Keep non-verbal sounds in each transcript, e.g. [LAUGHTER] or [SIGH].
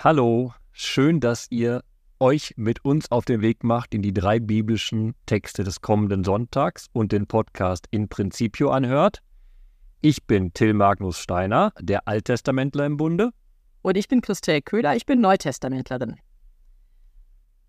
Hallo, schön, dass ihr euch mit uns auf den Weg macht in die drei biblischen Texte des kommenden Sonntags und den Podcast in Principio anhört. Ich bin Till Magnus Steiner, der Alttestamentler im Bunde. Und ich bin Christel Köhler, ich bin Neutestamentlerin.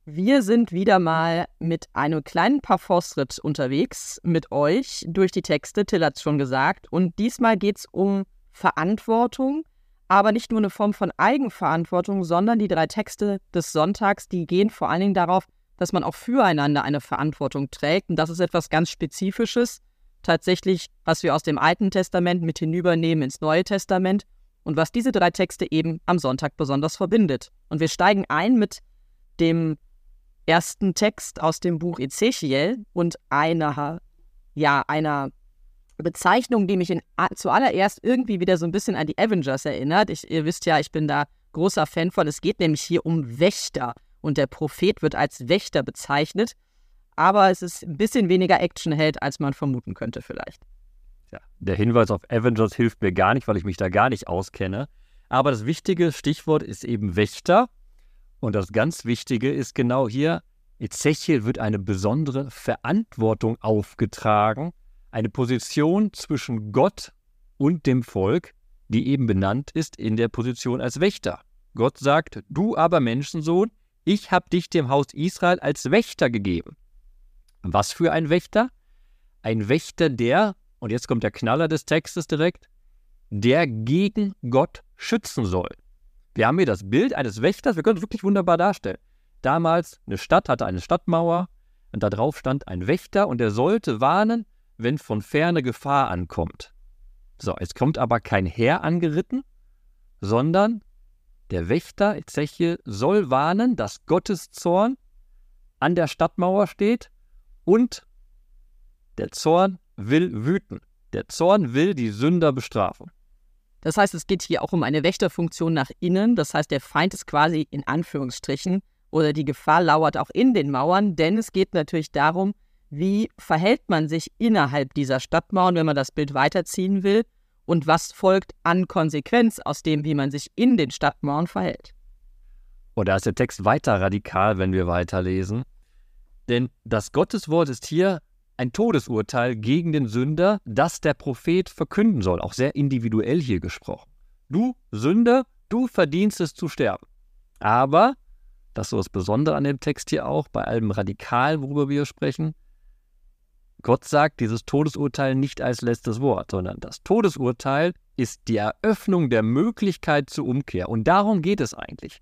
Wir sind wieder mal mit einem kleinen Parforce-Ritt unterwegs mit euch durch die Texte, Till hat es schon gesagt. Und diesmal geht es um Verantwortung, aber nicht nur eine Form von Eigenverantwortung, sondern die drei Texte des Sonntags, die gehen vor allen Dingen darauf, dass man auch füreinander eine Verantwortung trägt. Und das ist etwas ganz Spezifisches, tatsächlich, was wir aus dem Alten Testament mit hinübernehmen ins Neue Testament und was diese drei Texte eben am Sonntag besonders verbindet. Und wir steigen ein mit dem ersten Text aus dem Buch Ezechiel und einer, ja, einer Bezeichnung, die mich in, zuallererst irgendwie wieder so ein bisschen an die Avengers erinnert. Ich, ihr wisst ja, ich bin da großer Fan von. Es geht nämlich hier um Wächter und der Prophet wird als Wächter bezeichnet. Aber es ist ein bisschen weniger Actionheld, als man vermuten könnte vielleicht. Ja, der Hinweis auf Avengers hilft mir gar nicht, weil ich mich da gar nicht auskenne. Aber das wichtige Stichwort ist eben Wächter. Und das ganz Wichtige ist genau hier, Ezechiel wird eine besondere Verantwortung aufgetragen, eine Position zwischen Gott und dem Volk, die eben benannt ist in der Position als Wächter. Gott sagt, du aber Menschensohn, ich habe dich dem Haus Israel als Wächter gegeben. Was für ein Wächter? Ein Wächter, der, und jetzt kommt der Knaller des Textes direkt, der gegen Gott schützen soll. Wir haben hier das Bild eines Wächters, wir können es wirklich wunderbar darstellen. Damals, eine Stadt hatte eine Stadtmauer und da drauf stand ein Wächter und er sollte warnen, wenn von ferne Gefahr ankommt. So, es kommt aber kein Heer angeritten, sondern der Wächter Ezechiel soll warnen, dass Gottes Zorn an der Stadtmauer steht und der Zorn will wüten. Der Zorn will die Sünder bestrafen. Das heißt, es geht hier auch um eine Wächterfunktion nach innen. Das heißt, der Feind ist quasi in Anführungsstrichen oder die Gefahr lauert auch in den Mauern, denn es geht natürlich darum, wie verhält man sich innerhalb dieser Stadtmauern, wenn man das Bild weiterziehen will, und was folgt an Konsequenz aus dem, wie man sich in den Stadtmauern verhält. Und da ist der Text weiter radikal, wenn wir weiterlesen. Denn das Gotteswort ist hier ein Todesurteil gegen den Sünder, das der Prophet verkünden soll, auch sehr individuell hier gesprochen. Du, Sünder, du verdienst es zu sterben. Aber, das ist so das Besondere an dem Text hier auch, bei allem Radikalen, worüber wir sprechen, Gott sagt dieses Todesurteil nicht als letztes Wort, sondern das Todesurteil ist die Eröffnung der Möglichkeit zur Umkehr. Und darum geht es eigentlich.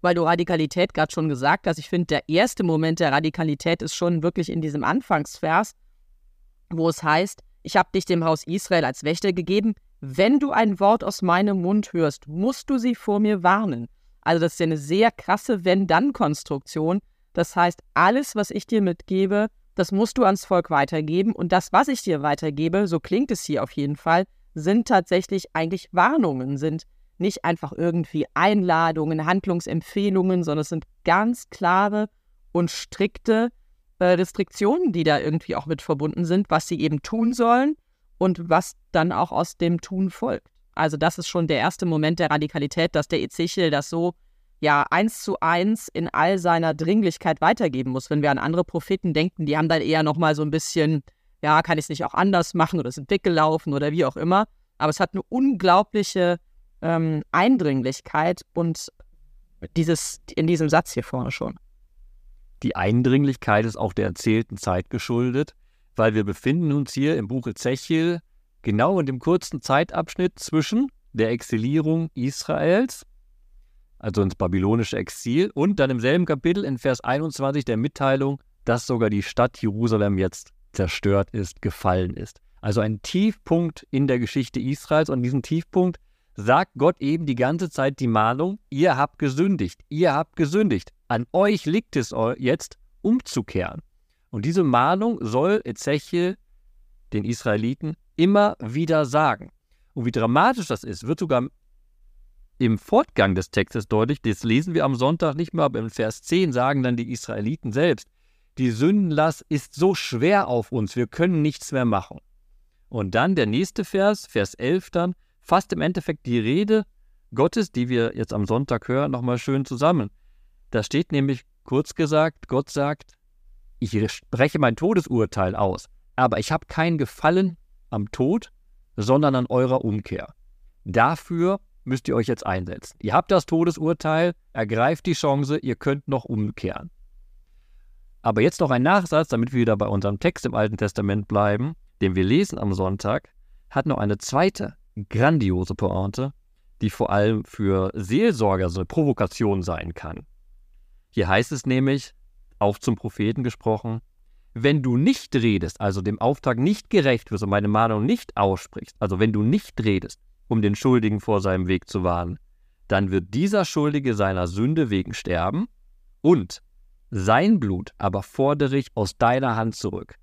Weil du Radikalität gerade schon gesagt hast, ich finde, der erste Moment der Radikalität ist schon wirklich in diesem Anfangsvers, wo es heißt, ich habe dich dem Haus Israel als Wächter gegeben. Wenn du ein Wort aus meinem Mund hörst, musst du sie vor mir warnen. Also das ist ja eine sehr krasse Wenn-Dann-Konstruktion. Das heißt, alles, was ich dir mitgebe, das musst du ans Volk weitergeben. Und das, was ich dir weitergebe, so klingt es hier auf jeden Fall, sind tatsächlich eigentlich Warnungen, sind nicht einfach irgendwie Einladungen, Handlungsempfehlungen, sondern es sind ganz klare und strikte äh, Restriktionen, die da irgendwie auch mit verbunden sind, was sie eben tun sollen und was dann auch aus dem Tun folgt. Also das ist schon der erste Moment der Radikalität, dass der Ezechiel das so ja eins zu eins in all seiner Dringlichkeit weitergeben muss. Wenn wir an andere Propheten denken, die haben dann eher nochmal so ein bisschen, ja, kann ich es nicht auch anders machen oder sind weggelaufen oder wie auch immer. Aber es hat eine unglaubliche ähm, Eindringlichkeit und dieses in diesem Satz hier vorne schon. Die Eindringlichkeit ist auch der erzählten Zeit geschuldet, weil wir befinden uns hier im Buch Ezechiel genau in dem kurzen Zeitabschnitt zwischen der Exilierung Israels also ins babylonische Exil, und dann im selben Kapitel in Vers 21 der Mitteilung, dass sogar die Stadt Jerusalem jetzt zerstört ist, gefallen ist. Also ein Tiefpunkt in der Geschichte Israels und an diesem Tiefpunkt sagt Gott eben die ganze Zeit die Mahnung, ihr habt gesündigt, ihr habt gesündigt. An euch liegt es jetzt, umzukehren. Und diese Mahnung soll Ezechiel den Israeliten immer wieder sagen. Und wie dramatisch das ist, wird sogar im Fortgang des Textes deutlich, das lesen wir am Sonntag nicht mehr, aber im Vers 10 sagen dann die Israeliten selbst, die Sündenlast ist so schwer auf uns, wir können nichts mehr machen. Und dann der nächste Vers, Vers 11 dann, fasst im Endeffekt die Rede Gottes, die wir jetzt am Sonntag hören, nochmal schön zusammen. Da steht nämlich kurz gesagt, Gott sagt, ich spreche mein Todesurteil aus, aber ich habe kein Gefallen am Tod, sondern an eurer Umkehr. Dafür müsst ihr euch jetzt einsetzen. Ihr habt das Todesurteil, ergreift die Chance, ihr könnt noch umkehren. Aber jetzt noch ein Nachsatz, damit wir wieder bei unserem Text im Alten Testament bleiben, den wir lesen am Sonntag, hat noch eine zweite grandiose Pointe, die vor allem für Seelsorger so eine Provokation sein kann. Hier heißt es nämlich, auch zum Propheten gesprochen, wenn du nicht redest, also dem Auftrag nicht gerecht wirst und meine Mahnung nicht aussprichst, also wenn du nicht redest, um den Schuldigen vor seinem Weg zu warnen, dann wird dieser Schuldige seiner Sünde wegen sterben und sein Blut aber fordere ich aus deiner Hand zurück.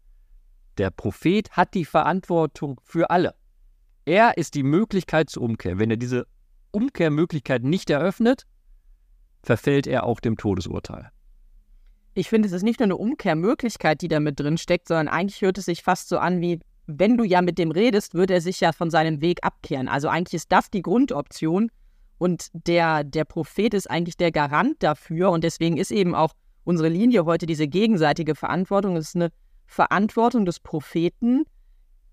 Der Prophet hat die Verantwortung für alle. Er ist die Möglichkeit zur Umkehr. Wenn er diese Umkehrmöglichkeit nicht eröffnet, verfällt er auch dem Todesurteil. Ich finde, es ist nicht nur eine Umkehrmöglichkeit, die da mit drin steckt, sondern eigentlich hört es sich fast so an wie, wenn du ja mit dem redest, wird er sich ja von seinem Weg abkehren. Also eigentlich ist das die Grundoption und der, der Prophet ist eigentlich der Garant dafür und deswegen ist eben auch unsere Linie heute diese gegenseitige Verantwortung. Es ist eine Verantwortung des Propheten,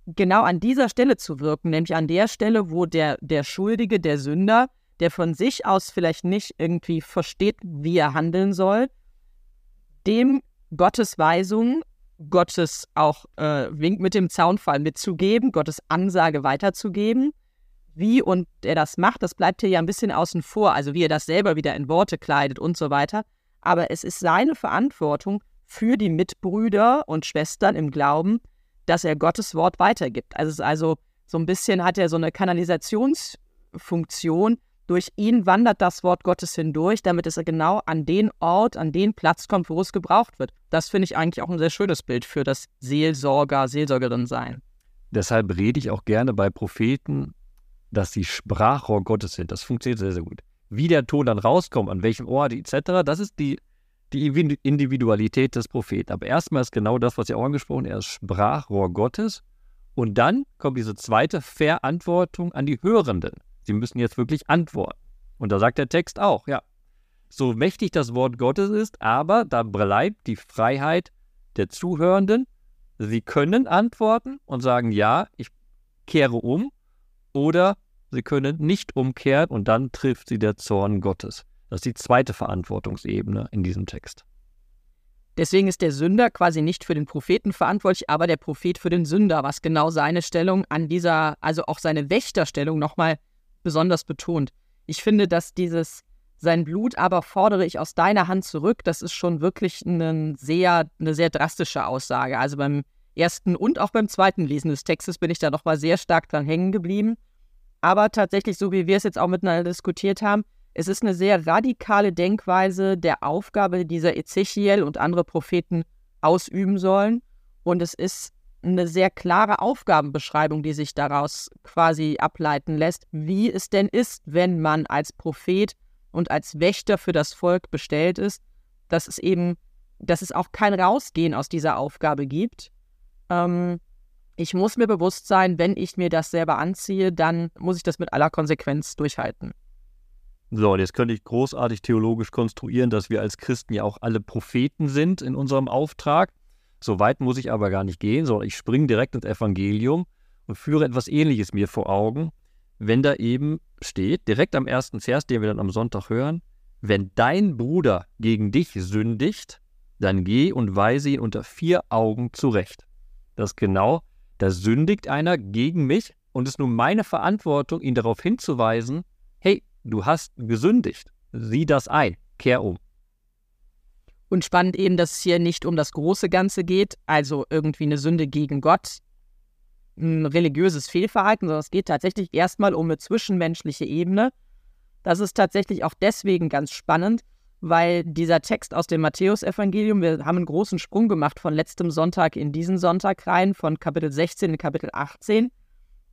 genau an dieser Stelle zu wirken, nämlich an der Stelle, wo der, der Schuldige, der Sünder, der von sich aus vielleicht nicht irgendwie versteht, wie er handeln soll, dem Gottes Weisung, Gottes auch äh, Wink mit dem Zaunfall mitzugeben, Gottes Ansage weiterzugeben. Wie und er das macht, das bleibt hier ja ein bisschen außen vor, also wie er das selber wieder in Worte kleidet und so weiter. Aber es ist seine Verantwortung für die Mitbrüder und Schwestern im Glauben, dass er Gottes Wort weitergibt. Also also so ein bisschen hat er so eine Kanalisationsfunktion, durch ihn wandert das Wort Gottes hindurch, damit es genau an den Ort, an den Platz kommt, wo es gebraucht wird. Das finde ich eigentlich auch ein sehr schönes Bild für das Seelsorger, Seelsorgerin sein. Deshalb rede ich auch gerne bei Propheten, dass sie Sprachrohr Gottes sind. Das funktioniert sehr, sehr gut. Wie der Ton dann rauskommt, an welchem Ort etc., das ist die, die Individualität des Propheten. Aber erstmal ist genau das, was ihr auch angesprochen habt, er ist Sprachrohr Gottes. Und dann kommt diese zweite Verantwortung an die Hörenden. Sie müssen jetzt wirklich antworten. Und da sagt der Text auch, ja, so mächtig das Wort Gottes ist, aber da bleibt die Freiheit der Zuhörenden. Sie können antworten und sagen, ja, ich kehre um, oder sie können nicht umkehren und dann trifft sie der Zorn Gottes. Das ist die zweite Verantwortungsebene in diesem Text. Deswegen ist der Sünder quasi nicht für den Propheten verantwortlich, aber der Prophet für den Sünder, was genau seine Stellung an dieser, also auch seine Wächterstellung nochmal besonders betont. Ich finde, dass dieses sein Blut aber fordere ich aus deiner Hand zurück, das ist schon wirklich eine sehr, eine sehr drastische Aussage. Also beim ersten und auch beim zweiten Lesen des Textes bin ich da nochmal sehr stark dran hängen geblieben. Aber tatsächlich, so wie wir es jetzt auch miteinander diskutiert haben, es ist eine sehr radikale Denkweise der Aufgabe, die dieser Ezechiel und andere Propheten ausüben sollen. Und es ist eine sehr klare Aufgabenbeschreibung, die sich daraus quasi ableiten lässt, wie es denn ist, wenn man als Prophet und als Wächter für das Volk bestellt ist, dass es eben, dass es auch kein Rausgehen aus dieser Aufgabe gibt. Ähm, ich muss mir bewusst sein, wenn ich mir das selber anziehe, dann muss ich das mit aller Konsequenz durchhalten. So, und jetzt könnte ich großartig theologisch konstruieren, dass wir als Christen ja auch alle Propheten sind in unserem Auftrag. So weit muss ich aber gar nicht gehen, sondern ich springe direkt ins Evangelium und führe etwas Ähnliches mir vor Augen, wenn da eben steht, direkt am ersten Vers, den wir dann am Sonntag hören, wenn dein Bruder gegen dich sündigt, dann geh und weise ihn unter vier Augen zurecht. Das ist genau, da sündigt einer gegen mich und es ist nun meine Verantwortung, ihn darauf hinzuweisen, hey, du hast gesündigt, sieh das ein, kehr um. Und spannend eben, dass es hier nicht um das große Ganze geht, also irgendwie eine Sünde gegen Gott, ein religiöses Fehlverhalten, sondern es geht tatsächlich erstmal um eine zwischenmenschliche Ebene. Das ist tatsächlich auch deswegen ganz spannend, weil dieser Text aus dem Matthäusevangelium, wir haben einen großen Sprung gemacht von letztem Sonntag in diesen Sonntag rein, von Kapitel 16 in Kapitel 18.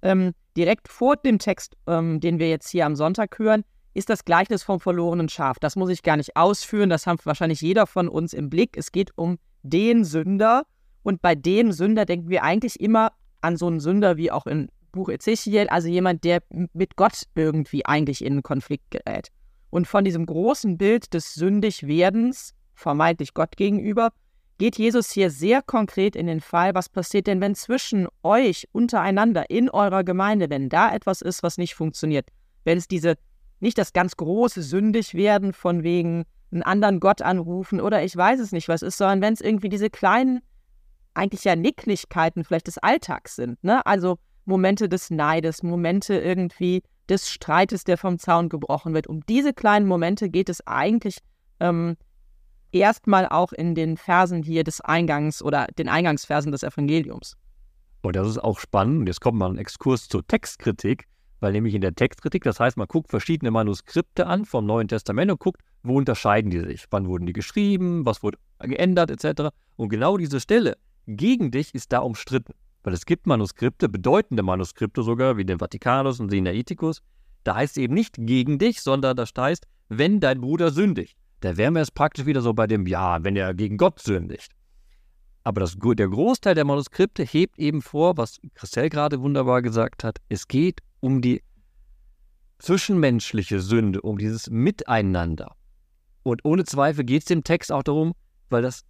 Ähm, direkt vor dem Text, ähm, den wir jetzt hier am Sonntag hören, ist das Gleichnis vom verlorenen Schaf. Das muss ich gar nicht ausführen, das haben wahrscheinlich jeder von uns im Blick. Es geht um den Sünder und bei dem Sünder denken wir eigentlich immer an so einen Sünder wie auch in Buch Ezechiel, also jemand, der mit Gott irgendwie eigentlich in einen Konflikt gerät. Und von diesem großen Bild des Sündigwerdens, vermeintlich Gott gegenüber, geht Jesus hier sehr konkret in den Fall, was passiert denn, wenn zwischen euch untereinander in eurer Gemeinde, wenn da etwas ist, was nicht funktioniert, wenn es diese, nicht das ganz große Sündigwerden von wegen einen anderen Gott anrufen oder ich weiß es nicht, was ist, sondern wenn es irgendwie diese kleinen, eigentlich ja Nicklichkeiten vielleicht des Alltags sind, ne? Also Momente des Neides, Momente irgendwie des Streites, der vom Zaun gebrochen wird. Um diese kleinen Momente geht es eigentlich ähm, erstmal auch in den Versen hier des Eingangs oder den Eingangsversen des Evangeliums. Und das ist auch spannend. Jetzt kommt mal ein Exkurs zur Textkritik, weil nämlich in der Textkritik, das heißt, man guckt verschiedene Manuskripte an vom Neuen Testament und guckt, wo unterscheiden die sich? Wann wurden die geschrieben? Was wurde geändert, etc. Und genau diese Stelle gegen dich ist da umstritten. Weil es gibt Manuskripte, bedeutende Manuskripte sogar, wie den Vatikanus und Sinaiticus. Da heißt es eben nicht gegen dich, sondern da heißt, wenn dein Bruder sündigt. Da wären wir jetzt praktisch wieder so bei dem, ja, wenn er gegen Gott sündigt. Aber das, der Großteil der Manuskripte hebt eben vor, was Christel gerade wunderbar gesagt hat, es geht um die zwischenmenschliche Sünde, um dieses Miteinander. Und ohne Zweifel geht es dem Text auch darum, weil das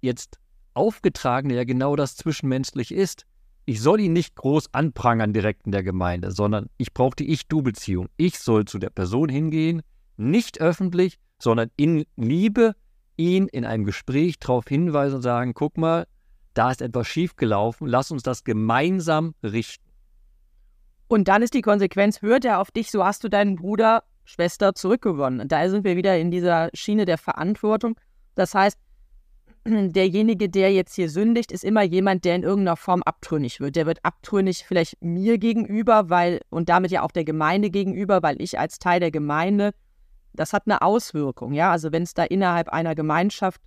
jetzt Aufgetragene ja genau das Zwischenmenschlich ist. Ich soll ihn nicht groß anprangern direkt in der Gemeinde, sondern ich brauche die Ich-Du-Beziehung. Ich soll zu der Person hingehen, nicht öffentlich, sondern in Liebe ihn in einem Gespräch darauf hinweisen und sagen, guck mal, da ist etwas schiefgelaufen, lass uns das gemeinsam richten. Und dann ist die Konsequenz, hört er auf dich, so hast du deinen Bruder, Schwester zurückgewonnen. Und da sind wir wieder in dieser Schiene der Verantwortung. Das heißt, [CLEARS THROAT] derjenige, der jetzt hier sündigt, ist immer jemand, der in irgendeiner Form abtrünnig wird. Der wird abtrünnig vielleicht mir gegenüber, weil und damit ja auch der Gemeinde gegenüber, weil ich als Teil der Gemeinde, das hat eine Auswirkung, ja. Also wenn es da innerhalb einer Gemeinschaft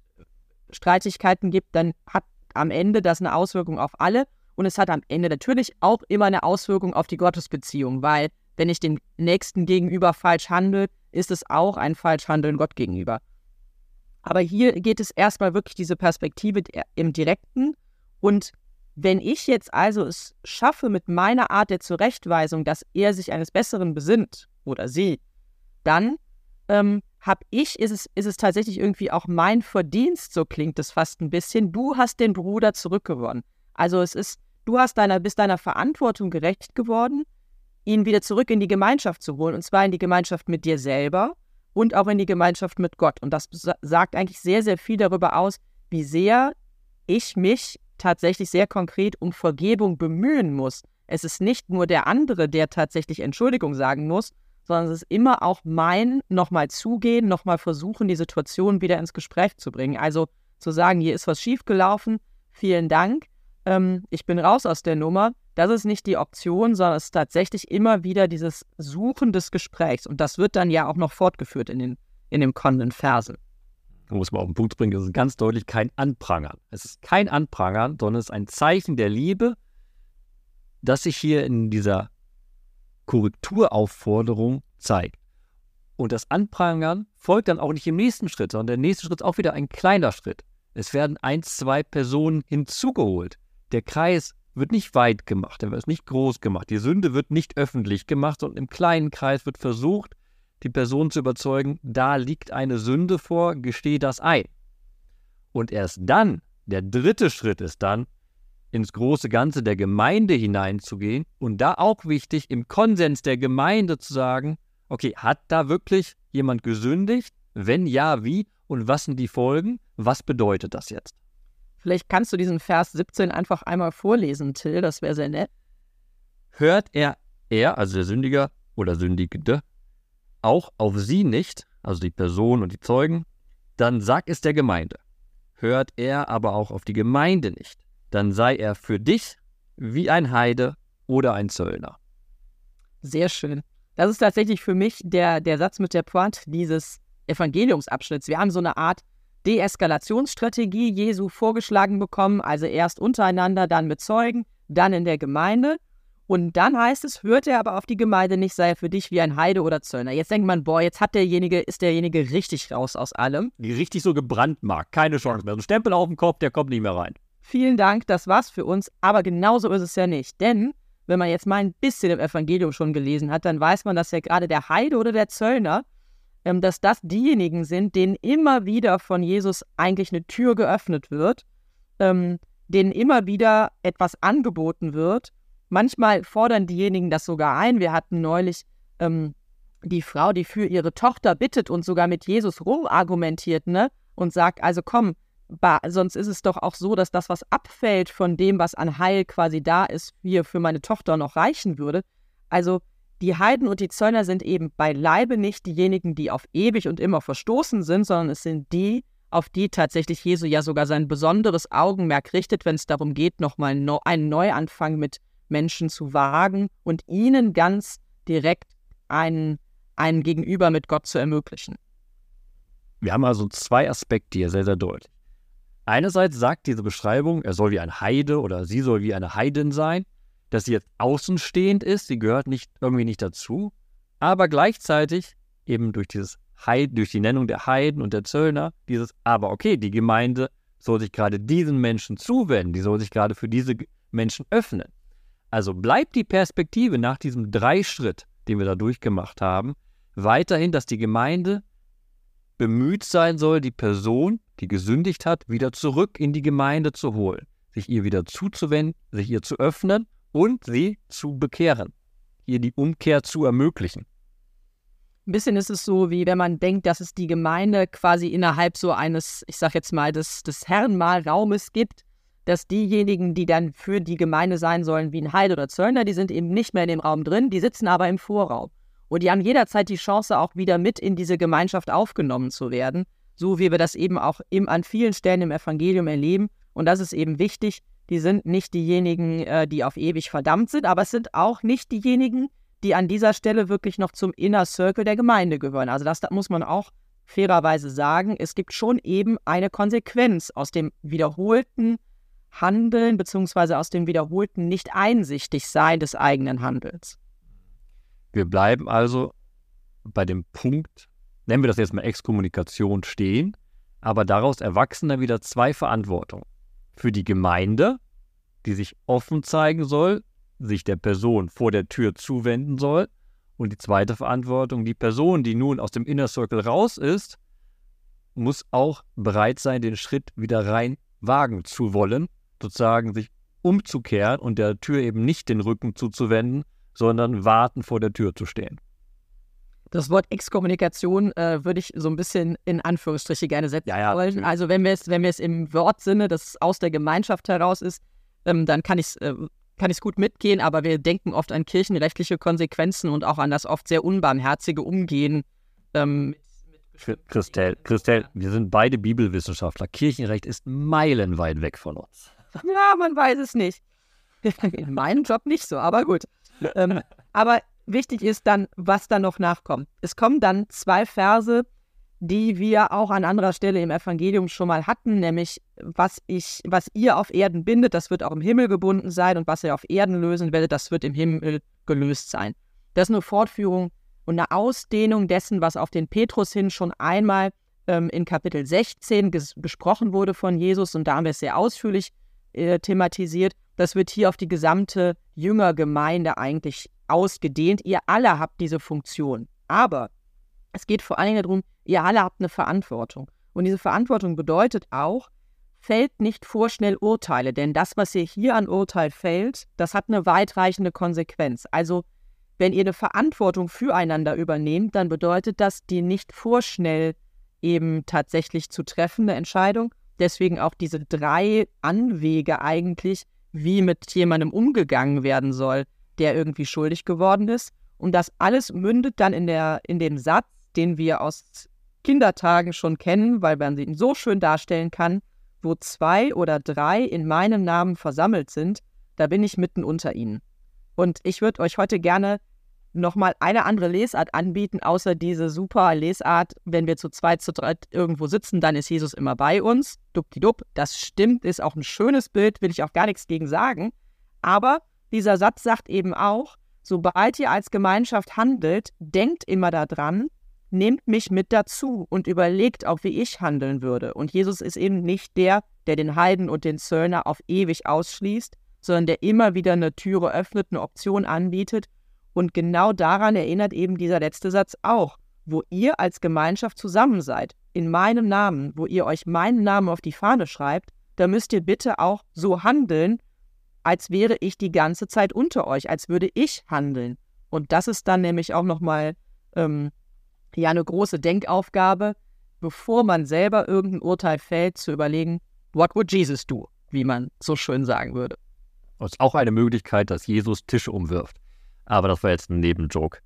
Streitigkeiten gibt, dann hat am Ende das eine Auswirkung auf alle und es hat am Ende natürlich auch immer eine Auswirkung auf die Gottesbeziehung, weil wenn ich dem Nächsten gegenüber falsch handle, ist es auch ein Falschhandeln Gott gegenüber. Aber hier geht es erstmal wirklich diese Perspektive im Direkten. Und wenn ich jetzt also es schaffe mit meiner Art der Zurechtweisung, dass er sich eines Besseren besinnt oder sie, dann ähm, habe ich, ist es, ist es tatsächlich irgendwie auch mein Verdienst, so klingt es fast ein bisschen. Du hast den Bruder zurückgewonnen. Also es ist, du hast deiner, bist deiner Verantwortung gerecht geworden, ihn wieder zurück in die Gemeinschaft zu holen. Und zwar in die Gemeinschaft mit dir selber und auch in die Gemeinschaft mit Gott. Und das sagt eigentlich sehr, sehr viel darüber aus, wie sehr ich mich tatsächlich sehr konkret um Vergebung bemühen muss. Es ist nicht nur der andere, der tatsächlich Entschuldigung sagen muss, sondern es ist immer auch mein nochmal zugehen, nochmal versuchen, die Situation wieder ins Gespräch zu bringen. Also zu sagen, hier ist was schiefgelaufen, vielen Dank, ähm, ich bin raus aus der Nummer, das ist nicht die Option, sondern es ist tatsächlich immer wieder dieses Suchen des Gesprächs. Und das wird dann ja auch noch fortgeführt in den, in den kommenden Versen. Da muss man auf den Punkt bringen, es ist ganz deutlich kein Anprangern. Es ist kein Anprangern, sondern es ist ein Zeichen der Liebe, das sich hier in dieser Korrekturaufforderung zeigt. Und das Anprangern folgt dann auch nicht im nächsten Schritt, sondern der nächste Schritt ist auch wieder ein kleiner Schritt. Es werden ein, zwei Personen hinzugeholt. Der Kreis wird nicht weit gemacht, er wird nicht groß gemacht. Die Sünde wird nicht öffentlich gemacht, sondern im kleinen Kreis wird versucht, die Person zu überzeugen, da liegt eine Sünde vor, gestehe das ein. Und erst dann, der dritte Schritt ist dann, ins große Ganze der Gemeinde hineinzugehen und da auch wichtig, im Konsens der Gemeinde zu sagen, okay, hat da wirklich jemand gesündigt? Wenn ja, wie? Und was sind die Folgen? Was bedeutet das jetzt? Vielleicht kannst du diesen Vers 17 einfach einmal vorlesen, Till, das wäre sehr nett. Hört er, er, also der Sündiger oder Sündigende, auch auf sie nicht, also die Person und die Zeugen, dann sag es der Gemeinde. Hört er aber auch auf die Gemeinde nicht, dann sei er für dich wie ein Heide oder ein Zöllner. Sehr schön. Das ist tatsächlich für mich der, der Satz mit der Pointe dieses Evangeliumsabschnitts. Wir haben so eine Art Deeskalationsstrategie Jesu vorgeschlagen bekommen, also erst untereinander, dann mit Zeugen, dann in der Gemeinde. Und dann heißt es, hört er aber auf die Gemeinde nicht, sei er für dich wie ein Heide oder Zöllner. Jetzt denkt man, boah, jetzt hat derjenige, ist derjenige richtig raus aus allem. Die richtig so gebrandmarkt, keine Chance mehr. So ein Stempel auf dem Kopf, der kommt nicht mehr rein. Vielen Dank, das war's für uns. Aber genauso ist es ja nicht. Denn wenn man jetzt mal ein bisschen im Evangelium schon gelesen hat, dann weiß man, dass ja gerade der Heide oder der Zöllner, dass das diejenigen sind, denen immer wieder von Jesus eigentlich eine Tür geöffnet wird, ähm, denen immer wieder etwas angeboten wird. Manchmal fordern diejenigen das sogar ein. Wir hatten neulich ähm, die Frau, die für ihre Tochter bittet und sogar mit Jesus rumargumentiert, ne? Und sagt, also komm, sonst ist es doch auch so, dass das, was abfällt von dem, was an Heil quasi da ist, hier für meine Tochter noch reichen würde. Also die Heiden und die Zöllner sind eben beileibe nicht diejenigen, die auf ewig und immer verstoßen sind, sondern es sind die, auf die tatsächlich Jesu ja sogar sein besonderes Augenmerk richtet, wenn es darum geht, nochmal einen Neuanfang mit Menschen zu wagen und ihnen ganz direkt einen, einen Gegenüber mit Gott zu ermöglichen. Wir haben also zwei Aspekte hier sehr, sehr deutlich. Einerseits sagt diese Beschreibung, er soll wie ein Heide oder sie soll wie eine Heidin sein, dass sie jetzt außenstehend ist, sie gehört nicht irgendwie nicht dazu, aber gleichzeitig eben durch dieses Heid, durch die Nennung der Heiden und der Zöllner, dieses, aber okay, die Gemeinde soll sich gerade diesen Menschen zuwenden, die soll sich gerade für diese Menschen öffnen. Also bleibt die Perspektive nach diesem Dreischritt, den wir da durchgemacht haben, weiterhin, dass die Gemeinde bemüht sein soll, die Person, die gesündigt hat, wieder zurück in die Gemeinde zu holen, sich ihr wieder zuzuwenden, sich ihr zu öffnen und sie zu bekehren, ihr die Umkehr zu ermöglichen. Ein bisschen ist es so, wie wenn man denkt, dass es die Gemeinde quasi innerhalb so eines, ich sag jetzt mal, des, des Herrenmalraumes gibt, dass diejenigen, die dann für die Gemeinde sein sollen, wie ein Heil oder Zöllner, die sind eben nicht mehr in dem Raum drin, die sitzen aber im Vorraum. Und die haben jederzeit die Chance, auch wieder mit in diese Gemeinschaft aufgenommen zu werden, so wie wir das eben auch im, an vielen Stellen im Evangelium erleben. Und das ist eben wichtig. Die sind nicht diejenigen, äh, die auf ewig verdammt sind, aber es sind auch nicht diejenigen, die an dieser Stelle wirklich noch zum Inner Circle der Gemeinde gehören. Also das, das muss man auch fairerweise sagen. Es gibt schon eben eine Konsequenz aus dem wiederholten Handeln beziehungsweise aus dem wiederholten Nicht-Einsichtig-Sein des eigenen Handelns. Wir bleiben also bei dem Punkt, nennen wir das jetzt mal Exkommunikation stehen, aber daraus erwachsen dann wieder zwei Verantwortungen. Für die Gemeinde, die sich offen zeigen soll, sich der Person vor der Tür zuwenden soll. Und die zweite Verantwortung, die Person, die nun aus dem Inner Circle raus ist, muss auch bereit sein, den Schritt wieder rein wagen zu wollen, sozusagen sich umzukehren und der Tür eben nicht den Rücken zuzuwenden, sondern warten vor der Tür zu stehen. Das Wort Exkommunikation äh, würde ich so ein bisschen in Anführungsstriche gerne setzen ja, ja, wollen. Also wenn wir es, wenn wir es im Wortsinne, dass es aus der Gemeinschaft heraus ist, ähm, dann kann ich es äh, kann gut mitgehen, aber wir denken oft an kirchenrechtliche Konsequenzen und auch an das oft sehr unbarmherzige Umgehen ähm, Christel, Christel, wir sind beide Bibelwissenschaftler. Kirchenrecht ist meilenweit weg von uns. [LAUGHS] Ja, man weiß es nicht. [LAUGHS] In meinem Job nicht so, aber gut ähm, aber wichtig ist dann, was da noch nachkommt. Es kommen dann zwei Verse, die wir auch an anderer Stelle im Evangelium schon mal hatten, nämlich was ich, was ihr auf Erden bindet, das wird auch im Himmel gebunden sein und was ihr auf Erden lösen werdet, das wird im Himmel gelöst sein. Das ist eine Fortführung und eine Ausdehnung dessen, was auf den Petrus hin schon einmal ähm, in Kapitel 16 besprochen wurde von Jesus und da haben wir es sehr ausführlich äh, thematisiert. Das wird hier auf die gesamte Jüngergemeinde eigentlich ausgedehnt. Ihr alle habt diese Funktion. Aber es geht vor allen Dingen darum, ihr alle habt eine Verantwortung. Und diese Verantwortung bedeutet auch, fällt nicht vorschnell Urteile, denn das, was ihr hier an Urteil fällt, das hat eine weitreichende Konsequenz. Also, wenn ihr eine Verantwortung füreinander übernehmt, dann bedeutet das die nicht vorschnell eben tatsächlich zu treffende Entscheidung. Deswegen auch diese drei Anwege eigentlich, wie mit jemandem umgegangen werden soll, der irgendwie schuldig geworden ist. Und das alles mündet dann in, der, in dem Satz, den wir aus Kindertagen schon kennen, weil man ihn so schön darstellen kann, wo zwei oder drei in meinem Namen versammelt sind, da bin ich mitten unter ihnen. Und ich würde euch heute gerne nochmal eine andere Lesart anbieten, außer diese super Lesart, wenn wir zu zweit, zu dritt irgendwo sitzen, dann ist Jesus immer bei uns. Dubdidup, das stimmt, ist auch ein schönes Bild, will ich auch gar nichts gegen sagen. Aber dieser Satz sagt eben auch, sobald ihr als Gemeinschaft handelt, denkt immer daran, nehmt mich mit dazu und überlegt auch, wie ich handeln würde. Und Jesus ist eben nicht der, der den Heiden und den Zöllner auf ewig ausschließt, sondern der immer wieder eine Türe öffnet, eine Option anbietet. Und genau daran erinnert eben dieser letzte Satz auch, wo ihr als Gemeinschaft zusammen seid, in meinem Namen, wo ihr euch meinen Namen auf die Fahne schreibt, da müsst ihr bitte auch so handeln, als wäre ich die ganze Zeit unter euch, als würde ich handeln. Und das ist dann nämlich auch nochmal ähm, ja eine große Denkaufgabe, bevor man selber irgendein Urteil fällt, zu überlegen, what would Jesus do, wie man so schön sagen würde. Das ist auch eine Möglichkeit, dass Jesus Tische umwirft. Aber das war jetzt ein Nebenjoke.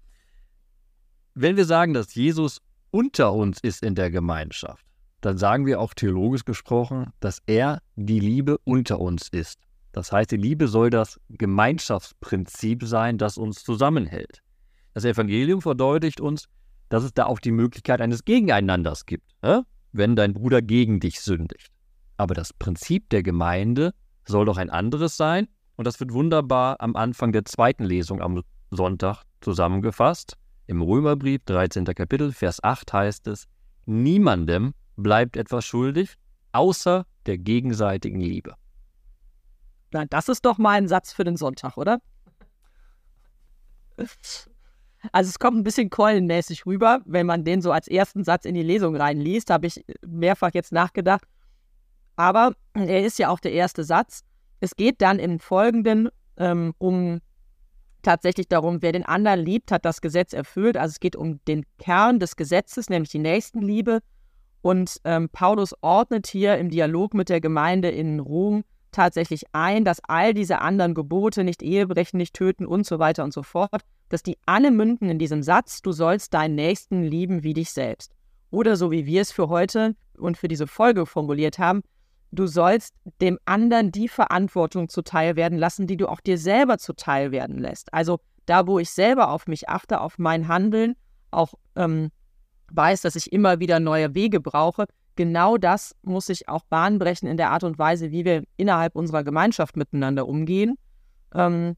Wenn wir sagen, dass Jesus unter uns ist in der Gemeinschaft, dann sagen wir auch theologisch gesprochen, dass er die Liebe unter uns ist. Das heißt, die Liebe soll das Gemeinschaftsprinzip sein, das uns zusammenhält. Das Evangelium verdeutlicht uns, dass es da auch die Möglichkeit eines Gegeneinanders gibt, wenn dein Bruder gegen dich sündigt. Aber das Prinzip der Gemeinde soll doch ein anderes sein und das wird wunderbar am Anfang der zweiten Lesung am Sonntag zusammengefasst. Im Römerbrief, 13. Kapitel, Vers 8 heißt es, niemandem bleibt etwas schuldig, außer der gegenseitigen Liebe. Na, das ist doch mal ein Satz für den Sonntag, oder? Also es kommt ein bisschen keulenmäßig rüber, wenn man den so als ersten Satz in die Lesung reinliest, habe ich mehrfach jetzt nachgedacht. Aber er ist ja auch der erste Satz. Es geht dann im Folgenden ähm, um tatsächlich darum, wer den anderen liebt, hat das Gesetz erfüllt. Also es geht um den Kern des Gesetzes, nämlich die Nächstenliebe. Und ähm, Paulus ordnet hier im Dialog mit der Gemeinde in Rom tatsächlich ein, dass all diese anderen Gebote, nicht Ehebrechen, nicht töten und so weiter und so fort, dass die alle münden in diesem Satz, du sollst deinen Nächsten lieben wie dich selbst. Oder so wie wir es für heute und für diese Folge formuliert haben, du sollst dem anderen die Verantwortung zuteil werden lassen, die du auch dir selber zuteil werden lässt. Also da, wo ich selber auf mich achte, auf mein Handeln, auch ähm, weiß, dass ich immer wieder neue Wege brauche, genau das muss sich auch bahnbrechen in der Art und Weise, wie wir innerhalb unserer Gemeinschaft miteinander umgehen. Ähm,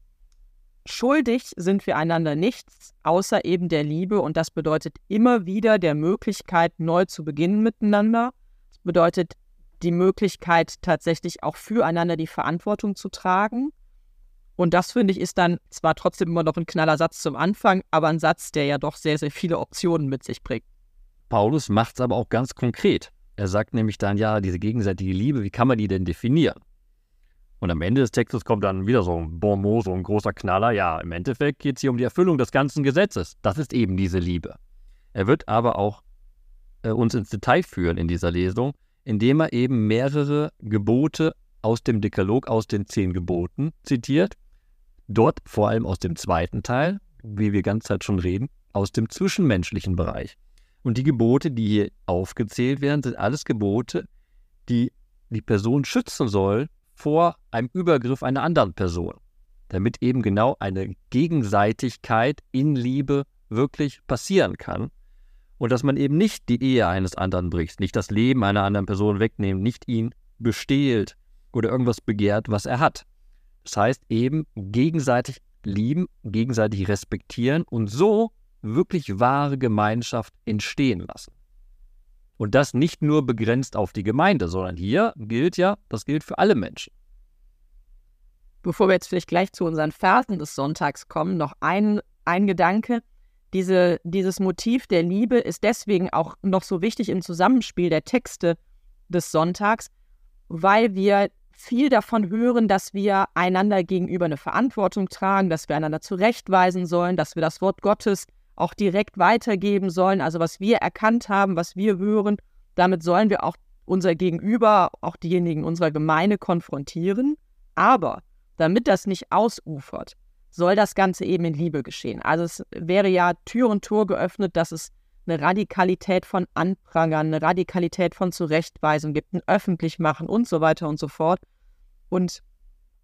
schuldig sind wir einander nichts, außer eben der Liebe. Und das bedeutet immer wieder der Möglichkeit, neu zu beginnen miteinander. Das bedeutet die Möglichkeit, tatsächlich auch füreinander die Verantwortung zu tragen. Und das, finde ich, ist dann zwar trotzdem immer noch ein knaller Satz zum Anfang, aber ein Satz, der ja doch sehr, sehr viele Optionen mit sich bringt. Paulus macht es aber auch ganz konkret. Er sagt nämlich dann, ja, diese gegenseitige Liebe, wie kann man die denn definieren? Und am Ende des Textes kommt dann wieder so ein Bonmot, so ein großer Knaller. Ja, im Endeffekt geht es hier um die Erfüllung des ganzen Gesetzes. Das ist eben diese Liebe. Er wird aber auch äh, uns ins Detail führen in dieser Lesung, indem er eben mehrere Gebote aus dem Dekalog, aus den zehn Geboten zitiert. Dort vor allem aus dem zweiten Teil, wie wir ganze Zeit schon reden, aus dem zwischenmenschlichen Bereich. Und die Gebote, die hier aufgezählt werden, sind alles Gebote, die die Person schützen soll vor einem Übergriff einer anderen Person, damit eben genau eine Gegenseitigkeit in Liebe wirklich passieren kann und dass man eben nicht die Ehe eines anderen bricht, nicht das Leben einer anderen Person wegnimmt, nicht ihn bestehlt oder irgendwas begehrt, was er hat. Das heißt eben gegenseitig lieben, gegenseitig respektieren und so wirklich wahre Gemeinschaft entstehen lassen. Und das nicht nur begrenzt auf die Gemeinde, sondern hier gilt ja, das gilt für alle Menschen. Bevor wir jetzt vielleicht gleich zu unseren Versen des Sonntags kommen, noch ein, ein Gedanke. Diese, dieses Motiv der Liebe ist deswegen auch noch so wichtig im Zusammenspiel der Texte des Sonntags, weil wir viel davon hören, dass wir einander gegenüber eine Verantwortung tragen, dass wir einander zurechtweisen sollen, dass wir das Wort Gottes auch direkt weitergeben sollen. Also was wir erkannt haben, was wir hören, damit sollen wir auch unser Gegenüber, auch diejenigen unserer Gemeinde konfrontieren. Aber damit das nicht ausufert, soll das Ganze eben in Liebe geschehen. Also es wäre ja Tür und Tor geöffnet, dass es eine Radikalität von Anprangern, eine Radikalität von Zurechtweisung gibt, ein Öffentlichmachen und so weiter und so fort. Und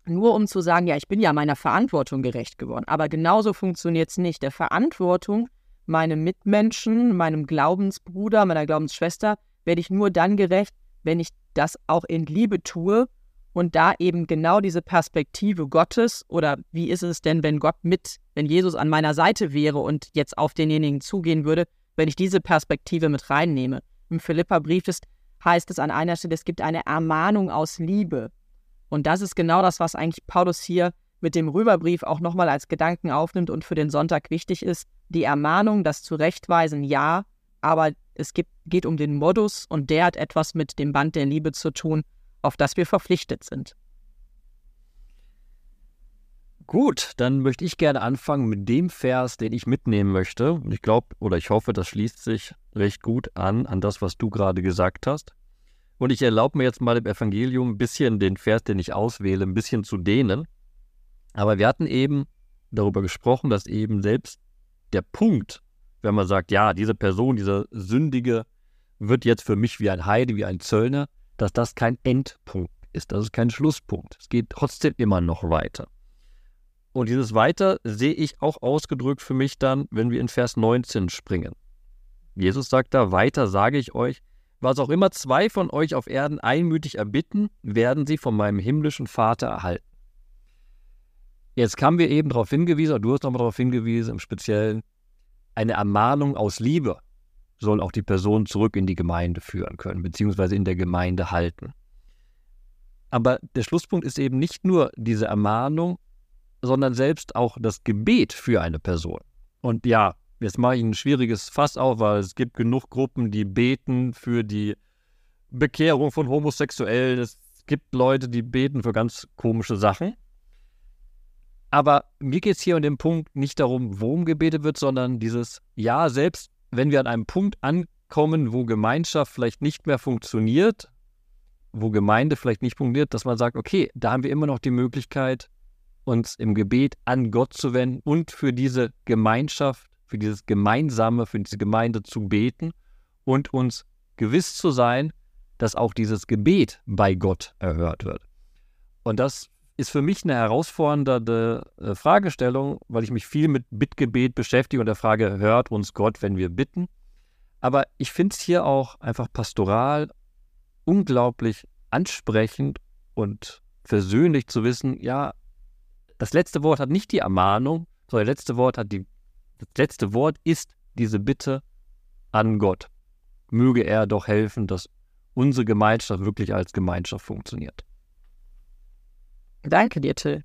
nur um zu sagen, ja, ich bin ja meiner Verantwortung gerecht geworden. Aber genauso funktioniert es nicht. Der Verantwortung meinem Mitmenschen, meinem Glaubensbruder, meiner Glaubensschwester werde ich nur dann gerecht, wenn ich das auch in Liebe tue und da eben genau diese Perspektive Gottes oder wie ist es denn, wenn Gott mit, wenn Jesus an meiner Seite wäre und jetzt auf denjenigen zugehen würde, wenn ich diese Perspektive mit reinnehme. Im Philippa-Brief heißt es an einer Stelle, es gibt eine Ermahnung aus Liebe. Und das ist genau das, was eigentlich Paulus hier mit dem Römerbrief auch nochmal als Gedanken aufnimmt und für den Sonntag wichtig ist. Die Ermahnung, das Zurechtweisen, ja, aber es gibt, geht um den Modus und der hat etwas mit dem Band der Liebe zu tun, auf das wir verpflichtet sind. Gut, dann möchte ich gerne anfangen mit dem Vers, den ich mitnehmen möchte. Ich glaube oder ich hoffe, das schließt sich recht gut an, an das, was du gerade gesagt hast. Und ich erlaube mir jetzt mal im Evangelium ein bisschen den Vers, den ich auswähle, ein bisschen zu dehnen. Aber wir hatten eben darüber gesprochen, dass eben selbst der Punkt, wenn man sagt, ja, diese Person, dieser Sündige wird jetzt für mich wie ein Heide, wie ein Zöllner, dass das kein Endpunkt ist, das ist kein Schlusspunkt. Es geht trotzdem immer noch weiter. Und dieses Weiter sehe ich auch ausgedrückt für mich dann, wenn wir in Vers 19 springen. Jesus sagt da, weiter sage ich euch, was auch immer zwei von euch auf Erden einmütig erbitten, werden sie von meinem himmlischen Vater erhalten. Jetzt haben wir eben darauf hingewiesen, oder du hast nochmal darauf hingewiesen, im Speziellen, eine Ermahnung aus Liebe soll auch die Person zurück in die Gemeinde führen können, beziehungsweise in der Gemeinde halten. Aber der Schlusspunkt ist eben nicht nur diese Ermahnung, sondern selbst auch das Gebet für eine Person. Und ja, jetzt mache ich ein schwieriges Fass auf, weil es gibt genug Gruppen, die beten für die Bekehrung von Homosexuellen. Es gibt Leute, die beten für ganz komische Sachen. Aber mir geht es hier an dem Punkt nicht darum, worum gebetet wird, sondern dieses, ja, selbst wenn wir an einem Punkt ankommen, wo Gemeinschaft vielleicht nicht mehr funktioniert, wo Gemeinde vielleicht nicht funktioniert, dass man sagt, okay, da haben wir immer noch die Möglichkeit, uns im Gebet an Gott zu wenden und für diese Gemeinschaft, für dieses Gemeinsame, für diese Gemeinde zu beten und uns gewiss zu sein, dass auch dieses Gebet bei Gott erhört wird. Und das ist für mich eine herausfordernde äh, Fragestellung, weil ich mich viel mit Bittgebet beschäftige und der Frage, hört uns Gott, wenn wir bitten? Aber ich finde es hier auch einfach pastoral unglaublich ansprechend und versöhnlich zu wissen, ja, das letzte Wort hat nicht die Ermahnung, sondern das letzte Wort hat die, das letzte Wort ist diese Bitte an Gott. Möge er doch helfen, dass unsere Gemeinschaft wirklich als Gemeinschaft funktioniert. Danke dir, Till.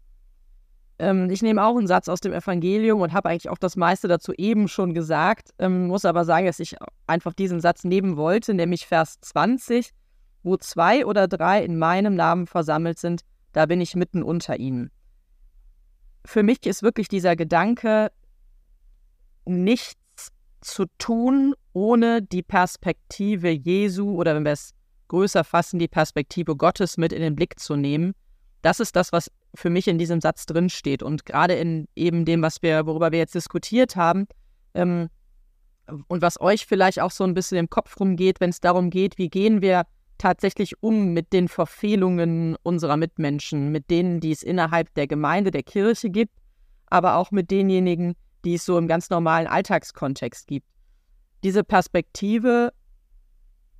Ähm, ich nehme auch einen Satz aus dem Evangelium und habe eigentlich auch das meiste dazu eben schon gesagt, ähm, muss aber sagen, dass ich einfach diesen Satz nehmen wollte, nämlich Vers 20, wo zwei oder drei in meinem Namen versammelt sind, da bin ich mitten unter ihnen für mich ist wirklich dieser Gedanke, nichts zu tun, ohne die Perspektive Jesu oder wenn wir es größer fassen, die Perspektive Gottes mit in den Blick zu nehmen. Das ist das, was für mich in diesem Satz drinsteht. Und gerade in eben dem, was wir, worüber wir jetzt diskutiert haben, ähm, und was euch vielleicht auch so ein bisschen im Kopf rumgeht, wenn es darum geht, wie gehen wir tatsächlich um mit den Verfehlungen unserer Mitmenschen, mit denen, die es innerhalb der Gemeinde, der Kirche gibt, aber auch mit denjenigen, die es so im ganz normalen Alltagskontext gibt. Diese Perspektive,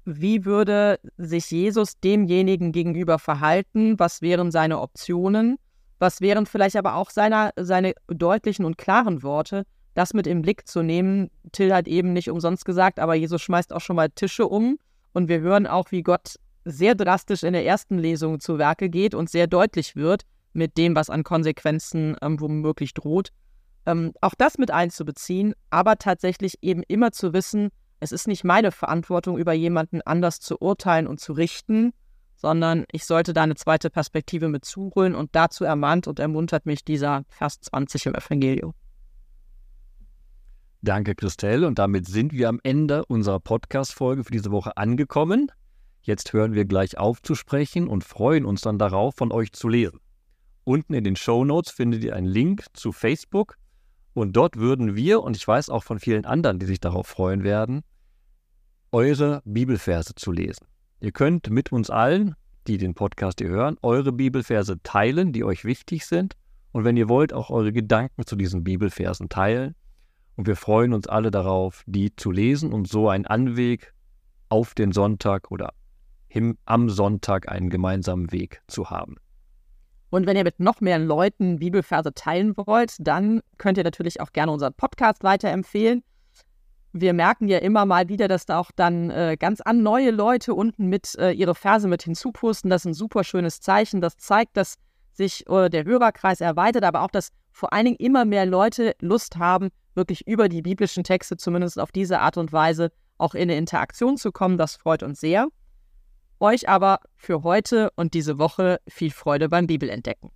wie würde sich Jesus demjenigen gegenüber verhalten, was wären seine Optionen, was wären vielleicht aber auch seine, seine deutlichen und klaren Worte, das mit im Blick zu nehmen. Till hat eben nicht umsonst gesagt, aber Jesus schmeißt auch schon mal Tische um und wir hören auch, wie Gott sehr drastisch in der ersten Lesung zu Werke geht und sehr deutlich wird mit dem, was an Konsequenzen ähm, womöglich droht. Ähm, auch das mit einzubeziehen, aber tatsächlich eben immer zu wissen, es ist nicht meine Verantwortung, über jemanden anders zu urteilen und zu richten, sondern ich sollte da eine zweite Perspektive mit zuholen und dazu ermahnt und ermuntert mich dieser Vers 20 im Evangelium. Danke, Christelle. Und damit sind wir am Ende unserer Podcast-Folge für diese Woche angekommen. Jetzt hören wir gleich auf zu sprechen und freuen uns dann darauf, von euch zu lesen. Unten in den Show Notes findet ihr einen Link zu Facebook und dort würden wir, und ich weiß auch von vielen anderen, die sich darauf freuen werden, eure Bibelverse zu lesen. Ihr könnt mit uns allen, die den Podcast hier hören, eure Bibelverse teilen, die euch wichtig sind. Und wenn ihr wollt, auch eure Gedanken zu diesen Bibelversen teilen. Und wir freuen uns alle darauf, die zu lesen und so einen Anweg auf den Sonntag oder am Sonntag einen gemeinsamen Weg zu haben. Und wenn ihr mit noch mehr Leuten Bibelverse teilen wollt, dann könnt ihr natürlich auch gerne unseren Podcast weiterempfehlen. wir merken ja immer mal wieder, dass da auch dann äh, ganz an neue Leute unten mit äh, ihre Verse mit hinzuposten. Das ist ein super schönes Zeichen. Das zeigt, dass sich äh, der Hörerkreis erweitert, aber auch, dass vor allen Dingen immer mehr Leute Lust haben, wirklich über die biblischen Texte zumindest auf diese Art und Weise auch in eine Interaktion zu kommen. Das freut uns sehr. Euch aber für heute und diese Woche viel Freude beim Bibelentdecken.